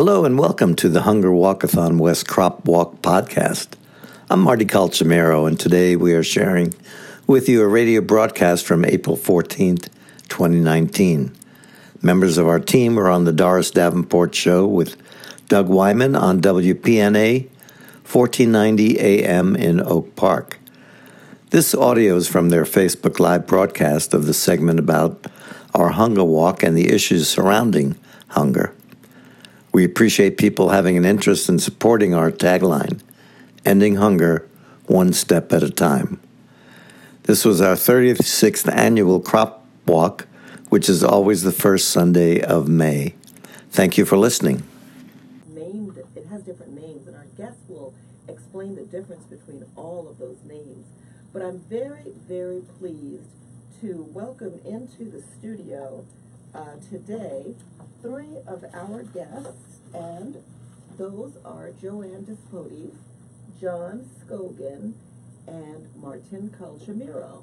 Hello and welcome to the Hunger Walkathon West Crop Walk podcast. I'm Marty Calcimero, and today we are sharing with you a radio broadcast from April 14th, 2019. Members of our team are on the Doris Davenport Show with Doug Wyman on WPNA 1490 AM in Oak Park. This audio is from their Facebook Live broadcast of the segment about our hunger walk and the issues surrounding hunger. We appreciate people having an interest in supporting our tagline, Ending Hunger One Step at a Time. This was our 36th annual crop walk, which is always the first Sunday of May. Thank you for listening. named, it has different names, and our guests will explain the difference between all of those names. But I'm very, very pleased to welcome into the studio uh, today three of our guests, and those are Joanne Despodes, John Scogan, and Martin Culchamiro.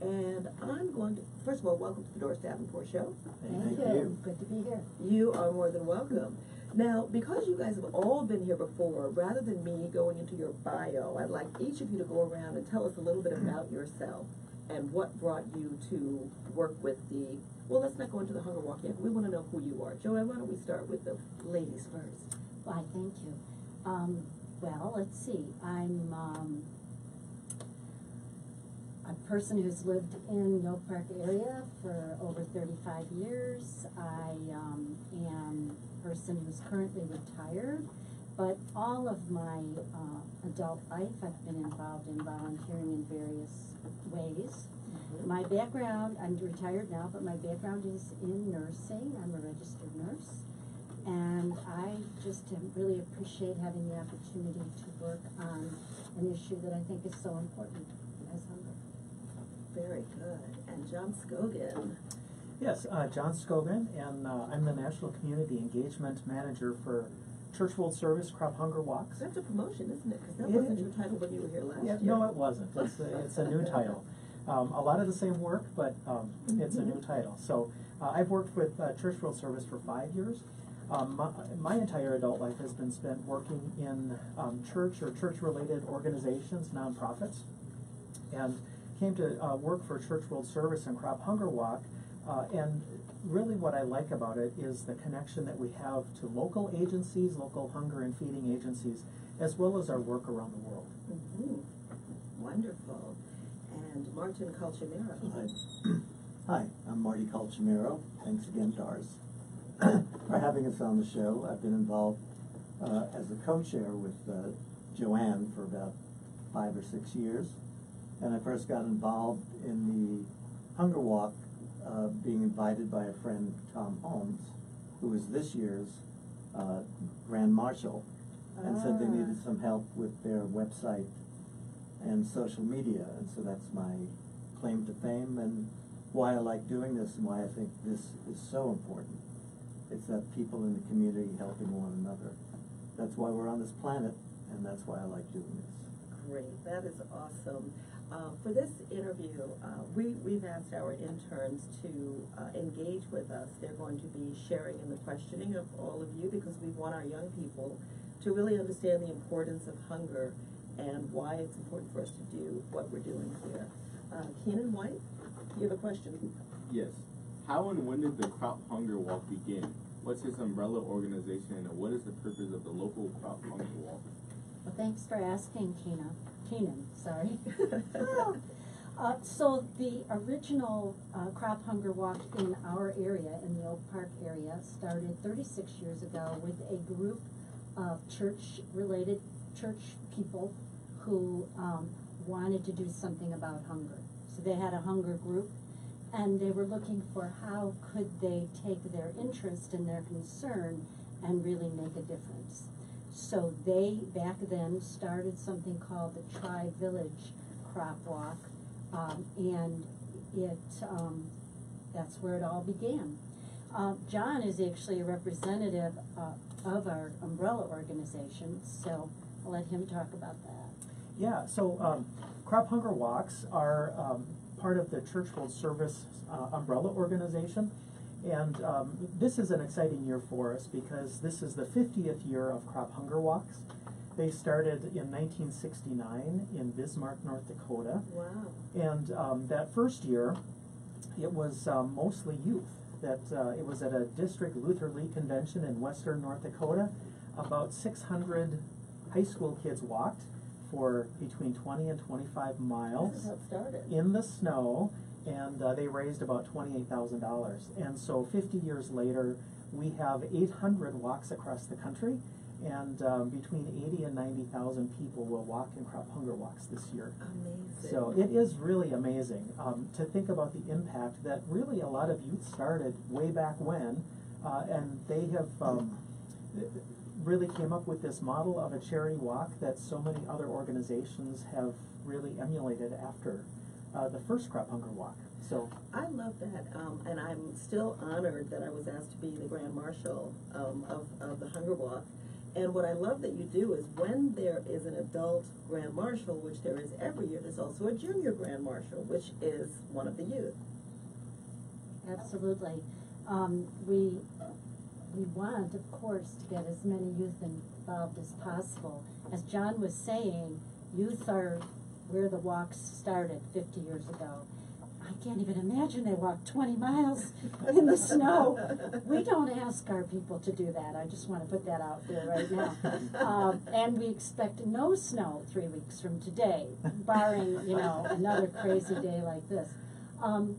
And I'm going to, first of all, welcome to the Doris Davenport Show. Thank you. Good to be here. You are more than welcome. Now, because you guys have all been here before, rather than me going into your bio, I'd like each of you to go around and tell us a little bit about yourself and what brought you to work with the. Well, let's not go into the hunger walk yet. We want to know who you are. Joanne, why don't we start with the ladies first? Why, thank you. Um, well, let's see. I'm um, a person who's lived in Oak Park area for over 35 years. I um, am a person who's currently retired, but all of my uh, adult life I've been involved in volunteering in various ways. My background, I'm retired now, but my background is in nursing. I'm a registered nurse. And I just um, really appreciate having the opportunity to work on an issue that I think is so important as hunger. Very good. And John Scogan. Yes, uh, John Scogan, and uh, I'm the National Community Engagement Manager for Church World Service Crop Hunger Walks. That's a promotion, isn't it? Because that It wasn't is. your title when you were here last Yeah, year. no, it wasn't. It's a, it's a new title. Um, a lot of the same work, but um, it's a new Mhm. title. So uh, I've worked with uh, Church World Service for five years. Um, my, my entire adult life has been spent working in um, church or church-related organizations, nonprofits, and came to uh, work for Church World Service and Crop Hunger Walk. Uh, and really, what I like about it is the connection that we have to local agencies, local hunger and feeding agencies, as well as our work around the world. Mhm. Wonderful. And Martin Culchamero. Hi. Hi, I'm Marty Calcimero. Thanks again, Doris, for having us on the show. I've been involved uh, as a co-chair with uh, Joanne for about five or six years. And I first got involved in the Hunger Walk, uh, being invited by a friend, Tom Holmes, who was this year's uh, Grand Marshal, and said they Ah. needed some help with their website and social media, and so that's my claim to fame and why I like doing this and why I think this is so important. It's that people in the community helping one another. That's why we're on this planet, and that's why I like doing this. Great, that is awesome. Uh, for this interview, uh, we, we've asked our interns to uh, engage with us. They're going to be sharing in the questioning of all of you because we want our young people to really understand the importance of hunger and why it's important for us to do what we're doing here. Uh, Keenan White, you have a question? Yes. How and when did the Crop Hunger Walk begin? What's its umbrella organization and what is the purpose of the local Crop Hunger Walk? Well, thanks for asking, Keena. Keenan, sorry. Uh, so the original uh, crop hunger walk in our area, in the Oak Park area, started 36 years ago with a group of church-related church people who um, wanted to do something about hunger. So they had a hunger group, and they were looking for how could they take their interest and their concern and really make a difference. So they back then started something called the Tri Village Crop Walk, um, and it um, that's where it all began. Uh, John is actually a representative uh, of our umbrella organization, so I'll let him talk about that. Yeah, so um, Crop Hunger Walks are um, part of the Church World Service uh, umbrella organization. And um, this is an exciting year for us because this is the 50th year of Crop Hunger Walks. They started in 1969 in Bismarck, North Dakota. Wow. And um, that first year, it was um, mostly youth. That uh, it was at a district Luther League convention in western North Dakota. About 600 high school kids walked for between 20 and 25 miles This how it started. in the snow, and uh, they raised about twenty-eight thousand dollars. And so, fifty years later, we have eight hundred walks across the country, and um, between eighty and ninety thousand people will walk in crop hunger walks this year. Amazing. So it is really amazing um, to think about the impact that really a lot of youth started way back when, uh, and they have um, really came up with this model of a charity walk that so many other organizations have really emulated after uh, the first crop hunger walk. So I love that, um, and I'm still honored that I was asked to be the Grand Marshal um, of, of the Hunger Walk. And what I love that you do is when there is an adult Grand Marshal, which there is every year, there's also a junior Grand Marshal, which is one of the youth. Absolutely. Um, we, we want, of course, to get as many youth involved as possible. As John was saying, youth are where the walks started fifty years ago. I can't even imagine they walked twenty miles in the snow. We don't ask our people to do that, I just wanna put that out there right now. Um, and we expect no snow three weeks from today, barring, you know, another crazy day like this. Um,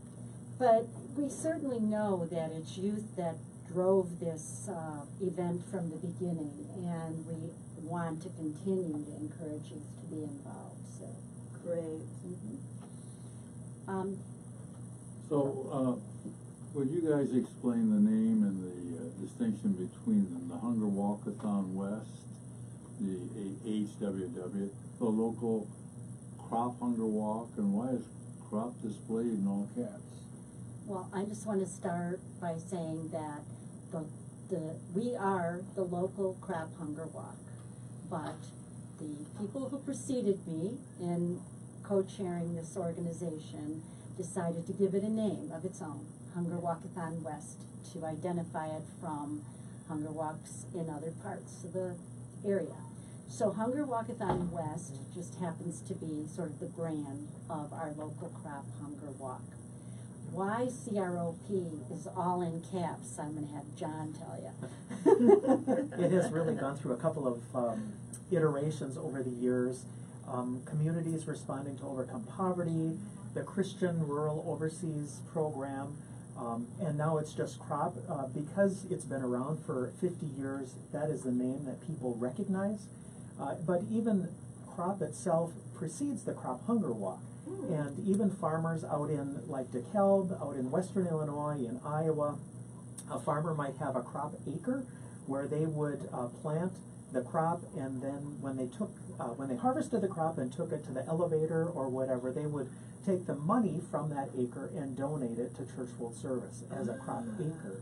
but we certainly know that it's youth that drove this uh, event from the beginning, and we want to continue to encourage youth to be involved. So, Great. mhm. um, So, uh, would you guys explain the name and the uh, distinction between them? The Hunger Walkathon West, the A- HWW, the local crop hunger walk, and why is crop displayed in all caps? well, I just want to start by saying that the the we are the local crop hunger walk, but the people who preceded me in co-chairing this organization decided to give it a name of its own, Hunger Walkathon West, to identify it from hunger walks in other parts of the area. So Hunger Walkathon West just happens to be sort of the brand of our local crop hunger walk. Why CROP is all in caps, I'm gonna have John tell you. it has really gone through a couple of um, iterations over the years. Um, communities responding to overcome poverty, the Christian Rural Overseas Program, um, and now it's just crop. Uh, because it's been around for 50 years, that is the name that people recognize. Uh, but even crop itself precedes the crop hunger walk. And even farmers out in like DeKalb, out in western Illinois, in Iowa, a farmer might have a crop acre where they would uh, plant the crop and then when they took uh, when they harvested the crop and took it to the elevator or whatever they would take the money from that acre and donate it to church world service as a crop acre.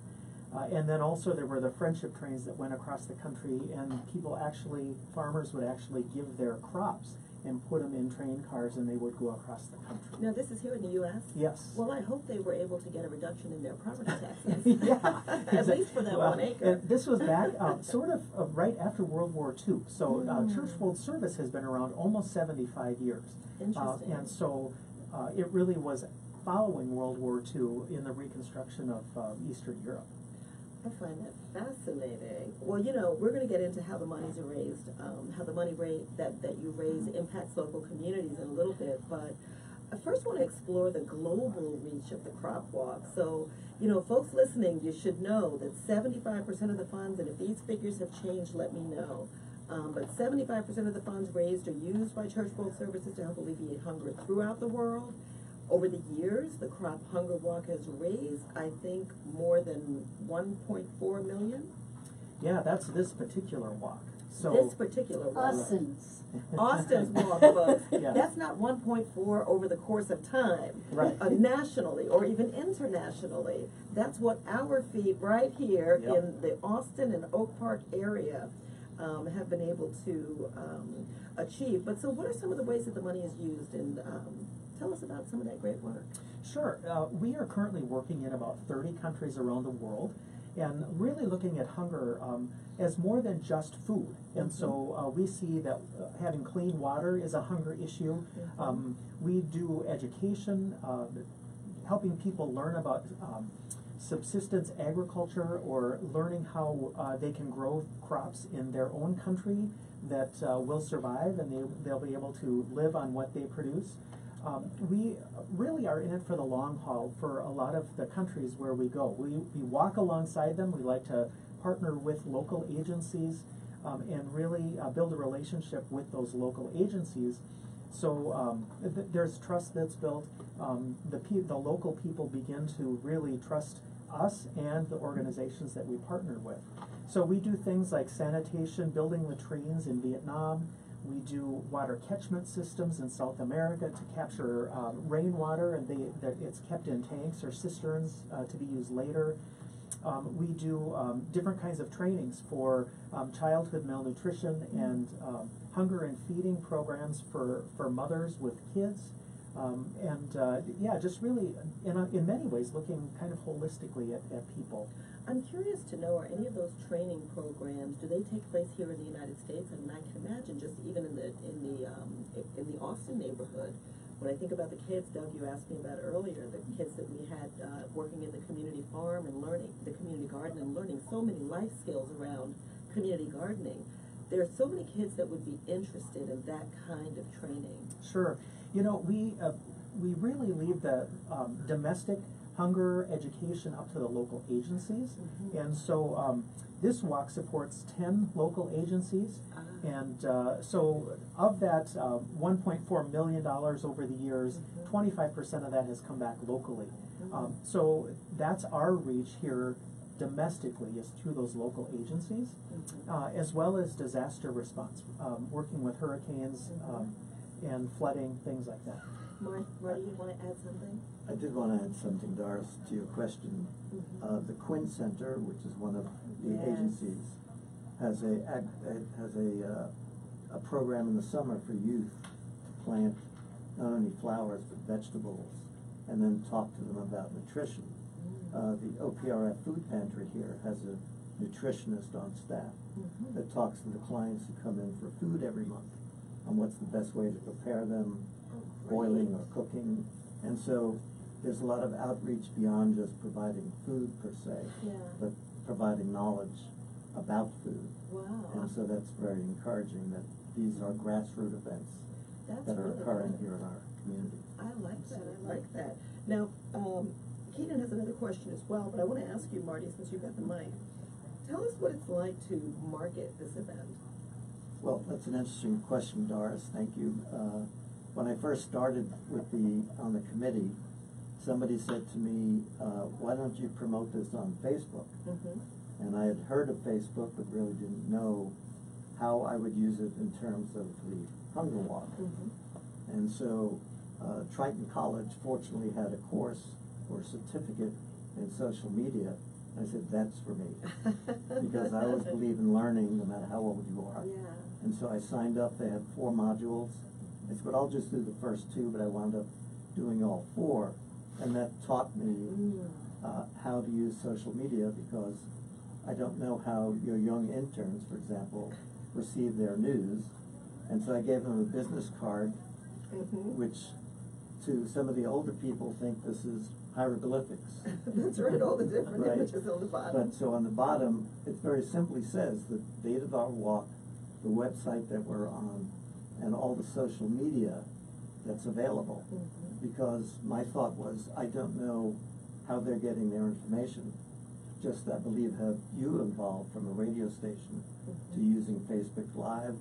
Uh, and then also there were the friendship trains that went across the country and people actually farmers would actually give their crops and put them in train cars and they would go across the country Now, this is here in the U.S.? yes Well, I hope they were able to get a reduction in their property taxes. yeah, At least for that Well, one acre. and this was back um, sort of uh, right after World War II. So uh, Mm. Church World Service has been around almost 75 years. Uh, Interesting. and so uh, it really was following World War II in the reconstruction of Eastern Europe. I find that fascinating. Well, you know, we're going to get into how the money's raised, um, how the money rate that, that you raise impacts local communities in a little bit. But I first want to explore the global reach of the crop walk. So, you know, folks listening, you should know that 75% of the funds, and if these figures have changed, let me know. Um, but 75% of the funds raised are used by Church World Services to help alleviate hunger throughout the world. Over the years, the Crop Hunger Walk has raised, I think, more than 1.4 million. Yeah, that's this particular walk. So this particular walk. Austin's, Austin's walk, folks. Yeah. That's not 1.4 over the course of time. Right. Uh, nationally or even internationally. That's what our feet right here Yep. in the Austin and Oak Park area um, have been able to um, achieve. But so, what are some of the ways that the money is used in um, Tell us about some of that great work. Sure. Uh, we are currently working in about 30 countries around the world and really looking at hunger um, as more than just food. And so uh, we see that uh, having clean water is a hunger issue. Um, we do education, uh, helping people learn about um, subsistence agriculture or learning how uh, they can grow crops in their own country that uh, will survive and they, they'll be able to live on what they produce. Um, we really are in it for the long haul for a lot of the countries where we go. We, we walk alongside them. We like to partner with local agencies um, and really uh, build a relationship with those local agencies. So um, th- there's trust that's built. Um, the, pe- the local people begin to really trust us and the organizations that we partner with. So we do things like sanitation, building latrines in Vietnam. We do water catchment systems in South America to capture um, rainwater, and they, it's kept in tanks or cisterns uh, to be used later. Um, we do um, different kinds of trainings for um, childhood malnutrition and um, hunger and feeding programs for, for mothers with kids. Um, and uh, yeah, just really, in, a, in many ways, looking kind of holistically at, at people. I'm curious to know, are any of those training programs, do they take place here in the United States? I mean, I can imagine just even in the, in the, um, in the Austin neighborhood, when I think about the kids, Doug, you asked me about earlier, the kids that we had, uh, working in the community farm and learning, the community garden and learning so many life skills around community gardening. There are so many kids that would be interested in that kind of training. Sure. You know, we, uh, we really leave the um, domestic hunger education up to the local agencies. And so um, this walk supports 10 local agencies. Ah. And uh, so of that uh, $1.4 million over the years, 25% of that has come back locally. Um, so that's our reach here domestically is through those local agencies, uh, as well as disaster response, um, working with hurricanes um, and flooding, things like that. Mar- Marty, you wanna add something? I did want to add something, Doris, to your question. Uh, the Quinn Center, which is one of the Yes. agencies, has a, ag- has a, uh, a program in the summer for youth to plant not only flowers but vegetables and then talk to them about nutrition. Uh, the OPRF Food Pantry here has a nutritionist on staff that talks to the clients who come in for food every month on what's the best way to prepare them, boiling or cooking. And so there's a lot of outreach beyond just providing food per se, Yeah. but providing knowledge about food. Wow. And so that's very encouraging that these are grassroots events That's that are really occurring good. here in our community. I like that, I like that. Now, um, Keaton has another question as well, but I wanna ask you, Marty, since you've got the mic. Tell us what it's like to market this event. Well, that's an interesting question, Doris. Thank you. Uh, when I first started with the, on the committee, somebody said to me, uh, why don't you promote this on Facebook? Mm-hmm. And I had heard of Facebook, but really didn't know how I would use it in terms of the hunger walk. Mm-hmm. And so uh, Triton College fortunately had a course or certificate in social media. I said, that's for me. because I always believe in learning no matter how old you are. Yeah. And so I signed up, they had four modules. I said, but I'll just do the first two, but I wound up doing all four. And that taught me Mm. uh, how to use social media because I don't know how your young interns, for example, receive their news. And so I gave them a business card, Mhm. which to some of the older people think this is hieroglyphics. That's right, all the different Right. images on the bottom. But so on the bottom, it very simply says the date of our walk, the website that we're on, and all the social media that's available. Mhm. Because my thought was, I don't know how they're getting their information. Just, I believe, have you involved from a radio station to using Facebook Live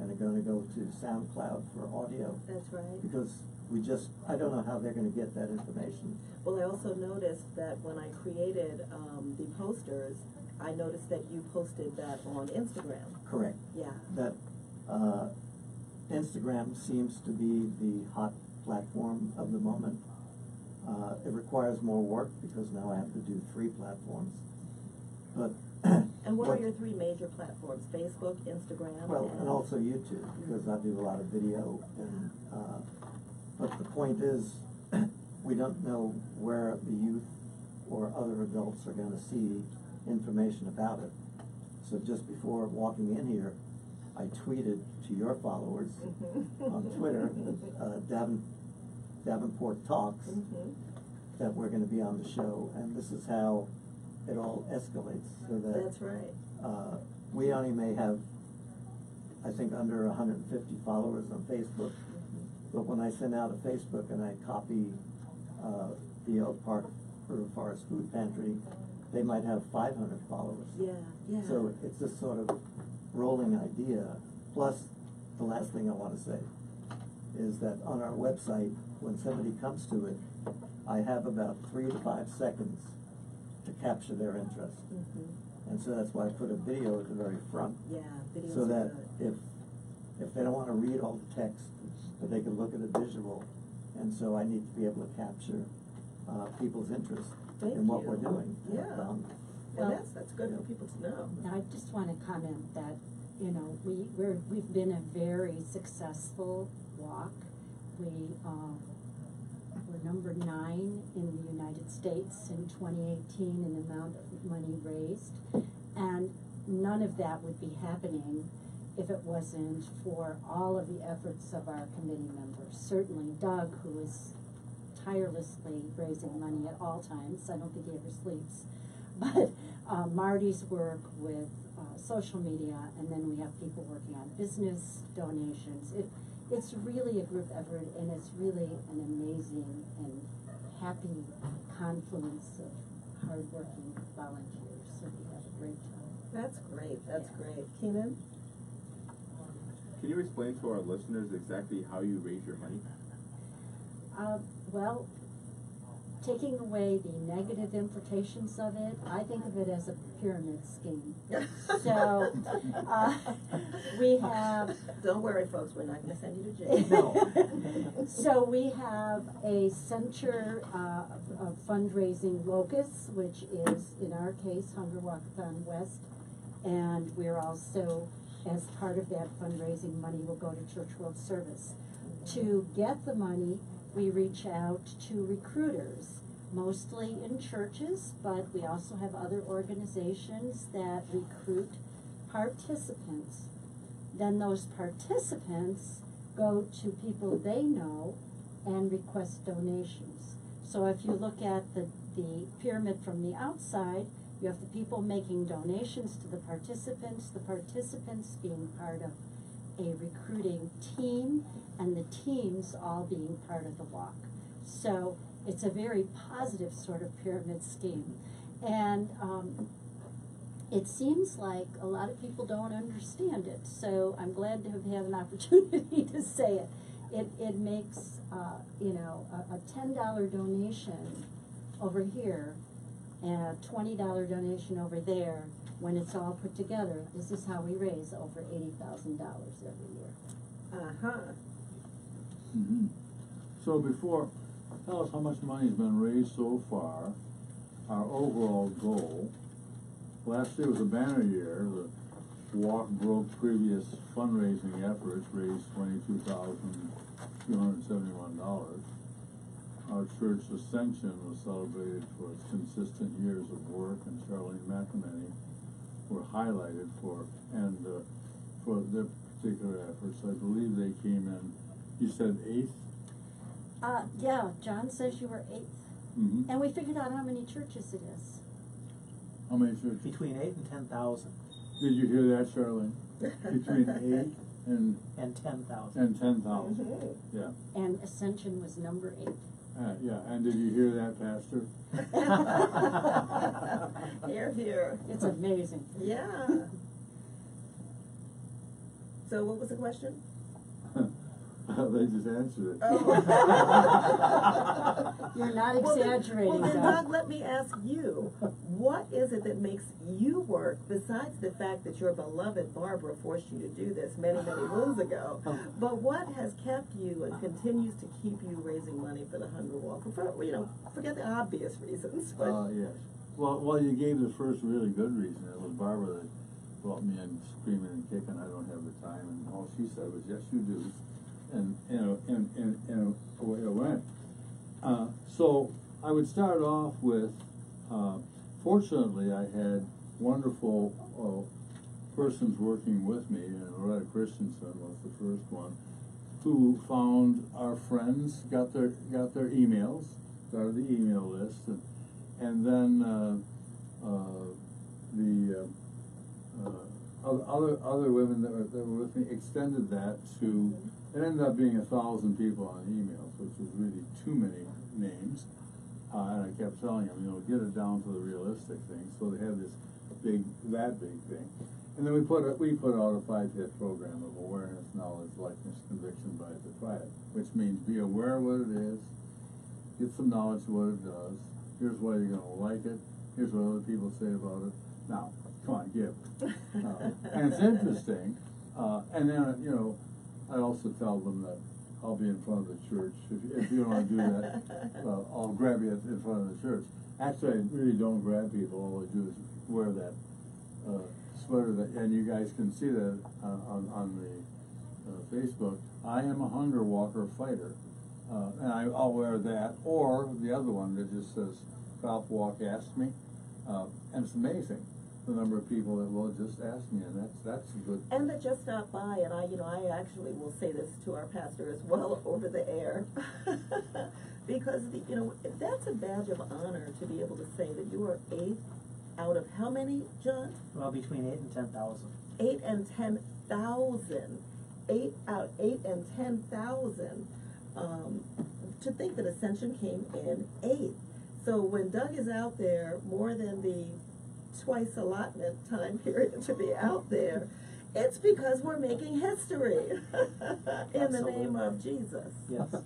and are gonna go to SoundCloud for audio. That's right. Because we just, I don't know how they're gonna get that information. Well, I also noticed that when I created, um, the posters, I noticed that you posted that on Instagram. Correct. Yeah. that uh, Instagram seems to be the hot platform of the moment. Uh, it requires more work because now I have to do three platforms. But And what are your three major platforms? Facebook, Instagram, well, and also YouTube because I do a lot of video and uh, but the point is, we don't know where the youth or other adults are gonna see information about it. So just before walking in here, I tweeted to your followers on Twitter, uh, Davin, Davenport Talks, Mhm. that we're gonna be on the show, and this is how it all escalates, so that. That's right. Uh, we only may have, I think, under hundred and fifty followers on Facebook, but when I send out a Facebook and I copy, uh, the Oak Park River Forest Food Pantry, they might have five hundred followers. Yeah, yeah. So it's this sort of rolling idea, plus, the last thing I wanna say is that on our website, when somebody comes to it, I have about three to five seconds to capture their interest. Mhm. And so that's why I put a video at the very front, Yeah, videos so that if, if they don't wanna read all the text, that they can look at a visual. And so I need to be able to capture, uh, people's interest Thank in what you. we're doing. Yeah. Um, Well- And that's, that's good for people to know. I just wanna comment that, you know, we, we're, we've been a very successful walk. We, um, we're number nine in the United States in twenty eighteen in the amount of money raised. And none of that would be happening if it wasn't for all of the efforts of our committee members. Certainly Doug, who is tirelessly raising money at all times, I don't think he ever sleeps. But uh, Marty's work with uh, social media, and then we have people working on business donations. It, it's really a group effort, and it's really an amazing and happy confluence of hardworking volunteers. So we have a great time. That's great, that's Yeah. great. Keenan? Can you explain to our listeners exactly how you raise your money? Uh, well, taking away the negative implications of it, I think of it as a pyramid scheme. So, uh, we have. Don't worry, folks, we're not gonna send you to jail. No. So we have a center, uh, of fundraising locus, which is, in our case, Hunger Walkathon West. And we're also, as part of that fundraising, money will go to Church World Service. To get the money, we reach out to recruiters, mostly in churches, but we also have other organizations that recruit participants. Then those participants go to people they know and request donations. So if you look at the, the pyramid from the outside, you have the people making donations to the participants, the participants being part of a recruiting team, and the teams all being part of the walk. So it's a very positive sort of pyramid scheme. And um, it seems like a lot of people don't understand it, so I'm glad to have had an opportunity to say it. It, it makes, uh, you know, a, a ten dollar donation over here and a twenty dollar donation over there, when it's all put together, this is how we raise over eighty thousand dollars every year. Uh-huh. Mhm. So before, tell us how much money's been raised so far, our overall goal. Last year was a banner year, the walk broke previous fundraising efforts, raised twenty-two thousand two hundred seventy-one dollars. Our church Ascension was celebrated for its consistent years of work, and Charlene McEnany were highlighted for, and, uh, for their particular efforts. I believe they came in, you said eighth? Uh, yeah, John says you were eighth, Mm-hmm. and we figured out how many churches it is. How many churches? Between eight and ten thousand, Did you hear that, Charlene? Between eight and, and ten thousand. and ten thousand, Mhm. yeah. And Ascension was number eight. Uh, yeah, and did you hear that, Pastor? Here, here. It's amazing. Yeah. So what was the question? They just answered it. Oh. You're not Well, then- exaggerating, Well, then, Doug. Doug, let me ask you, what is it that makes you work, besides the fact that your beloved Barbara forced you to do this many, many moons ago? But what has kept you and continues to keep you raising money for the Hunger Walk? For, you know, forget the obvious reasons, but. Uh, yes. Well, well, you gave the first really good reason. It was Barbara that brought me in screaming and kicking, I don't have the time, and all she said was, yes, you do. and, know, and, and, and away it went. Uh, so I would start off with, uh, fortunately, I had wonderful, uh, persons working with me, and Loretta Christensen was the first one, who found our friends, got their, got their emails, started the email list, and, and then, uh, uh, the, uh, other, other women that were, that were with me extended that to, it ended up being a thousand people on emails, which was really too many names. Uh, and I kept telling them, you know, get it down to the realistic thing, so they had this big, that big thing. And then we put, a- we put out a five-hit program of awareness, knowledge, likeness, conviction, by the quiet, which means be aware of what it is, get some knowledge of what it does, here's why you're gonna like it, here's what other people say about it, now, come on, give. Uh, And it's interesting, uh, and then, you know, I also tell them that I'll be in front of the church, if, if you don't wanna do that, uh, I'll grab you in front of the church. Actually, I really don't grab people, all I do is wear that, uh, sweater that, and you guys can see that, uh, on, on the, uh, Facebook. I am a hunger walker fighter, uh, and I, I'll wear that, or the other one that just says, Crop Walk Ask Me. Uh, and it's amazing, the number of people that will just ask me, and that's, that's a good. And that just stop by, and I, you know, I actually will say this to our pastor as well over the air. Because, the, you know, that's a badge of honor to be able to say that you are eighth out of how many, John? Well, between eight and ten thousand. Eight and ten thousand. Eight out, eight and ten thousand. Um, to think that Ascension came in eighth. So when Doug is out there more than the twice allotment time period to be out there, it's because we're making history in the name of Jesus. Yes.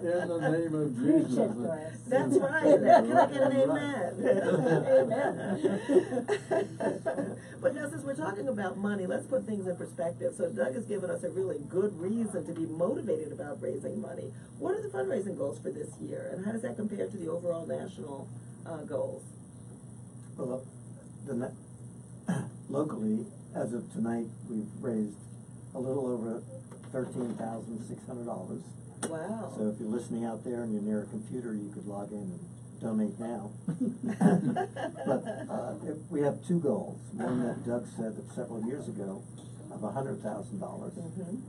In the name of Preach Jesus. That's right. Can I get an amen? Amen. but now, since we're talking about money, let's put things in perspective. So Doug has given us a really good reason to be motivated about raising money. What are the fundraising goals for this year, and how does that compare to the overall national uh, goals? Well, the, ne- locally, as of tonight, we've raised a little over thirteen thousand six hundred dollars. Wow. So if you're listening out there and you're near a computer, you could log in and donate now. But, uh, if, we have two goals. One that Doug said that several years ago of a hundred thousand dollars. Mhm.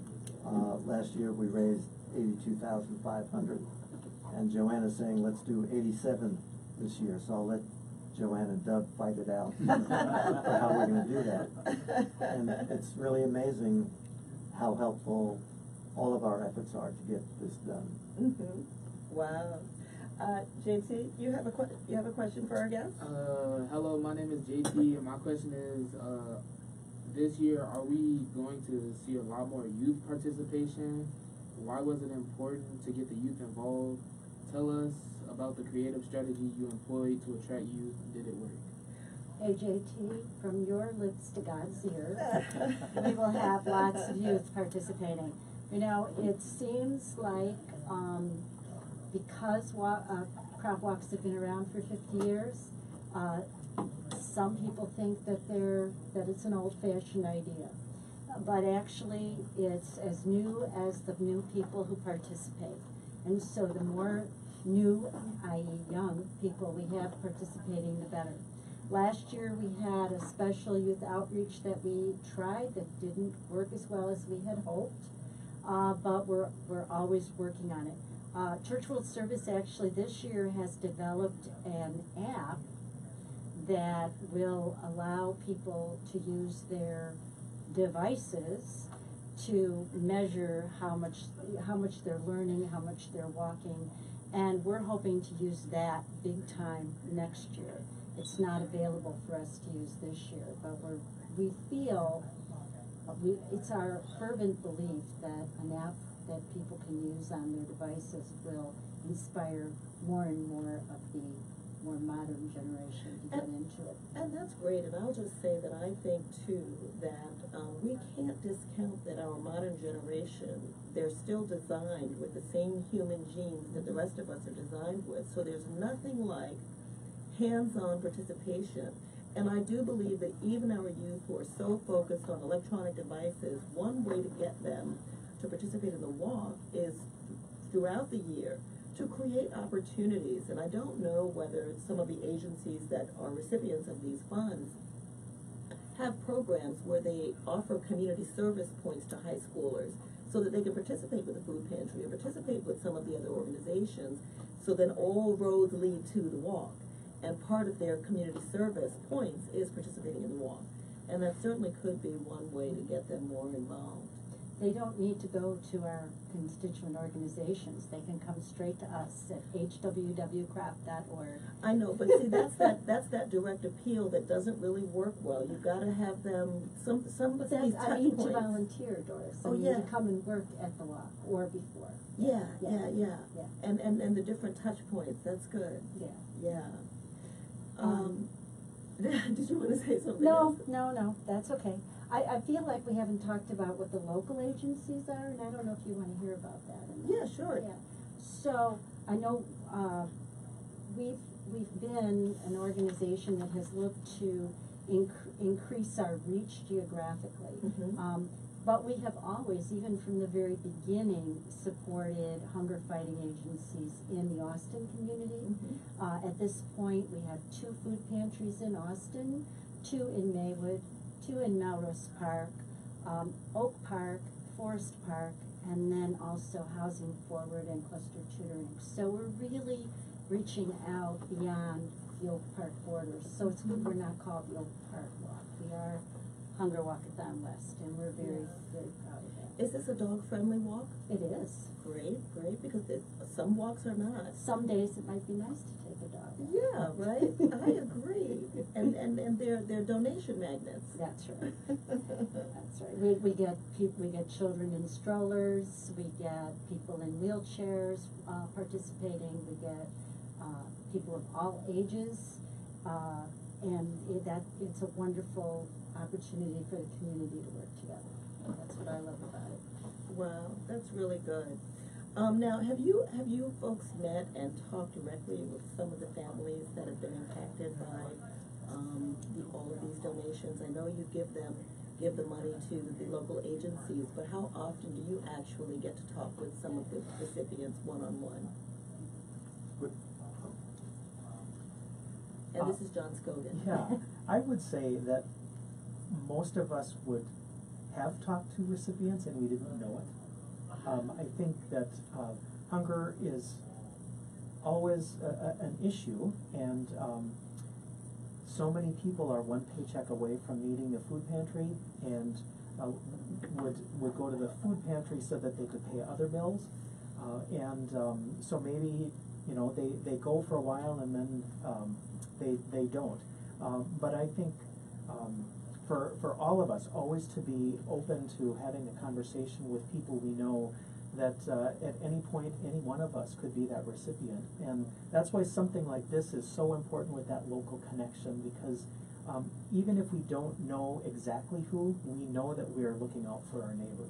Uh, last year, we raised eighty-two thousand five hundred. And Joanna's saying, let's do eighty-seven this year, so I'll let Joanna and Doug fight it out for how we're gonna do that. And it's really amazing how helpful all of our efforts are to get this done. Mhm. Wow. Uh, JT, you have a que- you have a question for our guest? Uh, hello, my name is JT, and my question is, uh, this year, are we going to see a lot more youth participation? Why was it important to get the youth involved? Tell us about the creative strategy you employed to attract youth. Did it work? AJT, from your lips to God's ears, we will have lots of youth participating. You know, it seems like, um, because wa- uh, crop walks have been around for fifty years, uh, some people think that they're, that it's an old-fashioned idea. But actually, it's as new as the new people who participate. And so the more new, i.e. young, people we have participating, the better. Last year, we had a special youth outreach that we tried that didn't work as well as we had hoped, uh, but we're, we're always working on it. Uh, Church World Service actually this year has developed an app that will allow people to use their devices to measure how much, how much they're learning, how much they're walking. And we're hoping to use that big time next year. It's not available for us to use this year, but we're, we feel, we, it's our fervent belief that an app that people can use on their devices will inspire more and more of the more modern generation to get And- into it. And that's great, and I'll just say that I think too, that, um, we can't discount that our modern generation, they're still designed with the same human genes that the rest of us are designed with, so there's nothing like hands-on participation. And I do believe that even our youth who are so focused on electronic devices, one way to get them to participate in the walk is throughout the year to create opportunities. And I don't know whether some of the agencies that are recipients of these funds have programs where they offer community service points to high schoolers so that they can participate with the food pantry or participate with some of the other organizations. So then all roads lead to the walk. And part of their community service points is participating in the walk. And that certainly could be one way to get them more involved. They don't need to go to our constituent organizations, they can come straight to us at hwwcrop.org. I know, but see, that's that, that's that direct appeal that doesn't really work well. You've gotta have them, some, some But that's, I need to volunteer, Doris, I Oh, yeah. to come and work at the walk or before, Yeah, Yeah. yeah, yeah. Yeah. And, and, and the different touch points, that's good, yeah. yeah. Um, Um, did you wanna say something No, else? no, no, that's okay. I, I feel like we haven't talked about what the local agencies are, and I don't know if you wanna hear about that. Yeah, sure. Yeah, so, I know, uh, we've, we've been an organization that has looked to inc- increase our reach geographically. Mhm. Um, but we have always, even from the very beginning, supported hunger fighting agencies in the Austin community. Mhm. Uh, at this point, we have two food pantries in Austin, two in Maywood, two in Melrose Park, um, Oak Park, Forest Park, and then also Housing Forward and Cluster Tutoring. So we're really reaching out beyond the Oak Park borders. So it's good we're not called the Oak Park Walk. We are Hunger Walkathon West, and we're very, very proud of that. Is this a dog-friendly walk? It is. Great, great, because it, some walks are not. Some days it might be nice to take a dog. out. Yeah, right, I agree. And, and, and they're, they're donation magnets. That's right. That's right. We, we get peop we get children in strollers, we get people in wheelchairs, uh, participating, we get, uh, people of all ages. Uh, and it, that, it's a wonderful opportunity for the community to work together. That's what I love about it. Wow, that's really good. Um, now, have you, have you folks met and talked directly with some of the families that have been impacted by, um, the, all of these donations? I know you give them, give the money to the local agencies, but how often do you actually get to talk with some of the recipients one-on-one? And this is John Scogan. Yeah, I would say that most of us would have talked to recipients and we didn't know it. Um, I think that uh, hunger is always a, a, an issue, and um, so many people are one paycheck away from needing the food pantry and uh, would would go to the food pantry so that they could pay other bills, uh, and um, so maybe you know they, they go for a while and then um, they they don't. Um, but I think for for all of us, always to be open to having a conversation with people we know that uh, at any point any one of us could be that recipient, and that's why something like this is so important with that local connection because. Um, even if we don't know exactly who, we know that we are looking out for our neighbors.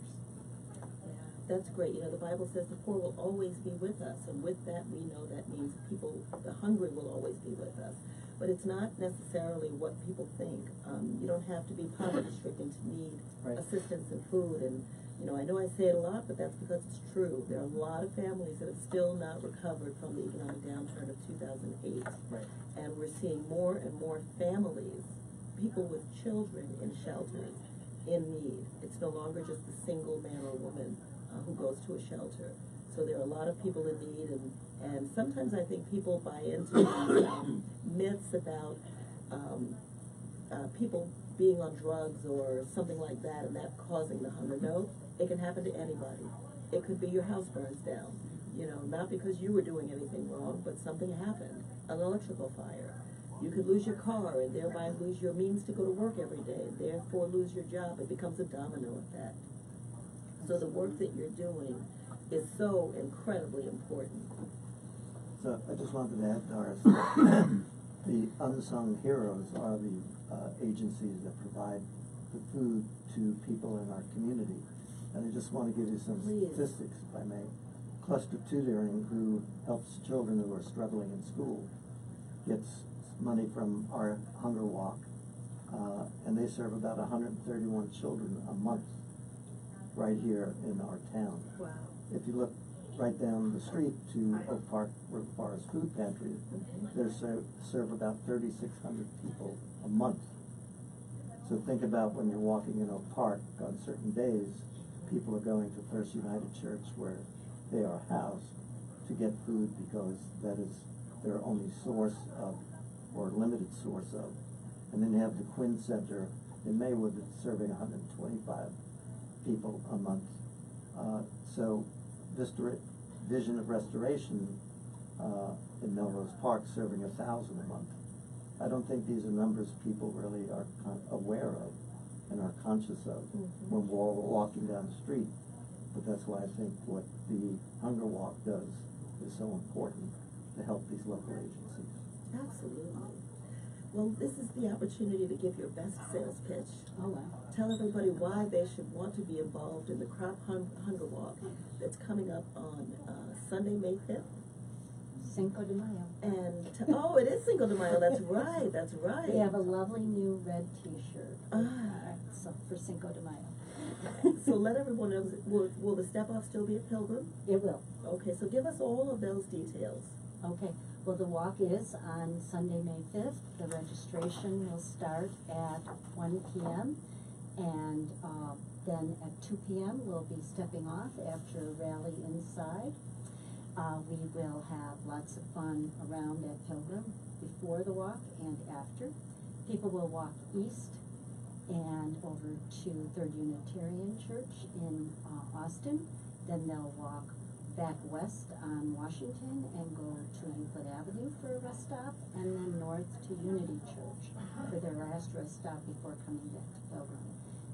That's great. You know, the Bible says the poor will always be with us, and with that, we know that means people, the hungry will always be with us. But it's not necessarily what people think. Um, you don't have to be poverty stricken to need Right. assistance in food. And, you know, I know I say it a lot, but that's because it's true. There are a lot of families that have still not recovered from the economic downturn of 2008. Right. And we're seeing more and more families, people with children in shelters, in need. It's no longer just the single man or woman uh, who goes to a shelter. So there are a lot of people in need, and, and sometimes I think people buy into um, myths about um, uh, people being on drugs or something like that, and that causing the hunger. No, it can happen to anybody. It could be your house burns down, you know, not because you were doing anything wrong, but something happened, an electrical fire. You could lose your car and thereby lose your means to go to work every day, and therefore lose your job. It becomes a domino effect. So the work that you're doing is so incredibly important. So I just wanted to add, Doris, the unsung heroes are the uh, agencies that provide the food to people in our community. And I just want to give you some Please. statistics, if I may. Cluster Tutoring, who helps children who are struggling in school, gets money from our Hunger Walk, uh, and they serve about 131 children a month. right here in our town. Wow. If you look right down the street to Oak Park River Forest Food Pantry, they serve, serve about 3,600 people a month. So think about when you're walking in Oak Park on certain days, people are going to First United Church where they are housed to get food because that is their only source of, or limited source of. And then you have the Quinn Center in Maywood that's serving 125 people a month. Uh, so this vision of restoration uh, in Melrose Park serving a thousand a month. I don't think these are numbers people really are con- aware of and are conscious of Mhm. when we're all walking down the street. But that's why I think what the Hunger Walk does is so important to help these local agencies. Absolutely. Well, this is the opportunity to give your best sales pitch. Oh, wow. Tell everybody why they should want to be involved in the Crop Hun- Hunger Walk that's coming up on uh, Sunday, May 5th. Cinco de Mayo. And, t- oh, it is Cinco de Mayo, that's right, that's right. They have a lovely new red T-shirt. Ah. So for Cinco de Mayo. So let everyone know, will, will the step-off still be at Pilgrim? It will. Okay, so give us all of those details. Okay, well, the walk is on Sunday, May fifth. The registration will start at one PM. And, uh, then at two PM, we'll be stepping off after a rally inside. Uh, we will have lots of fun around at Pilgrim before the walk and after. People will walk east and over to Third Unitarian Church in uh, Austin. Then they'll walk back west on Washington and go to Euclid Avenue for a rest stop, and then north to Unity Church for their last rest stop before coming back to Pilgrim.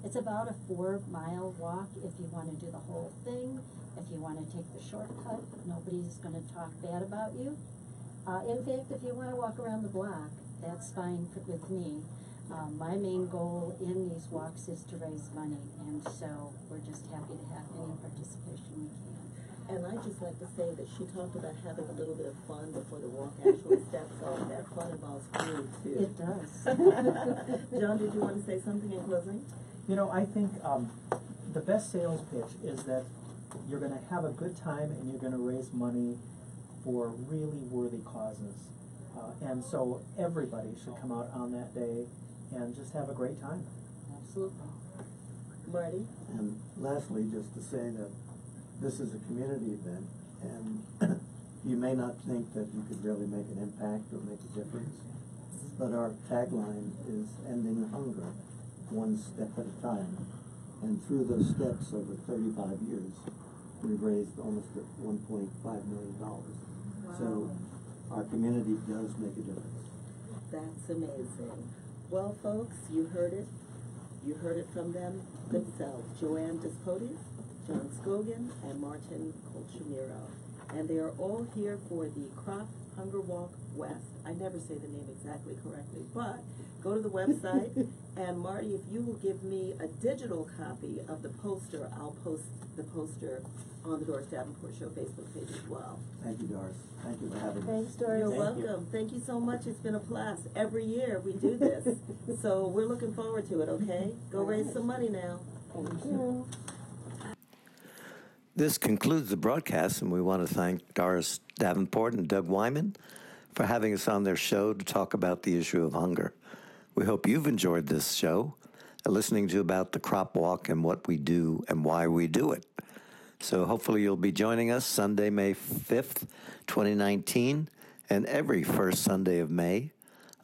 It's about a four-mile walk if you want to do the whole thing. If you want to take the shortcut, nobody's going to talk bad about you. Uh, in fact, if you want to walk around the block, that's fine for, with me. Um, my main goal in these walks is to raise money, and so we're just happy to have any participation we can. And I'd just like to say that she talked about having a little bit of fun before the walk actually steps off. That fun involves food too. It does. John, did you want to say something in closing? You know, I think um, the best sales pitch is that you're going to have a good time and you're going to raise money for really worthy causes. Uh, and so everybody should come out on that day and just have a great time. Absolutely. Marty? And lastly, just to say that this is a community event, and you may not think that you could really make an impact or make a difference, but our tagline is ending hunger, one step at a time. And through those steps over 35 years, we've raised almost $1.5 million. So our community does make a difference. That's amazing. Well, folks, you heard it. You heard it from them themselves. Joanne Despodes, John Scogan, and Martin Colchimiro. And they are all here for the Crop Hunger Walk West. I never say the name exactly correctly, but go to the website. and Marty, if you will give me a digital copy of the poster, I'll post the poster on the Doris Davenport Show Facebook page as well. Thank you, Doris. Thank you for having me. Thanks, Doris. You're Thank you. welcome. Thank you so much. It's been a blast. Every year we do this. so we're looking forward to it, okay? Go raise some money now. Thank you. This concludes the broadcast, and we want to thank Doris Davenport and Doug Wyman for having us on their show to talk about the issue of hunger. We hope you've enjoyed this show, uh, listening to about the crop walk and what we do and why we do it. So hopefully you'll be joining us Sunday, May 5th, 2019, and every first Sunday of May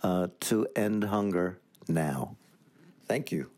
uh, to end hunger now. Thank you.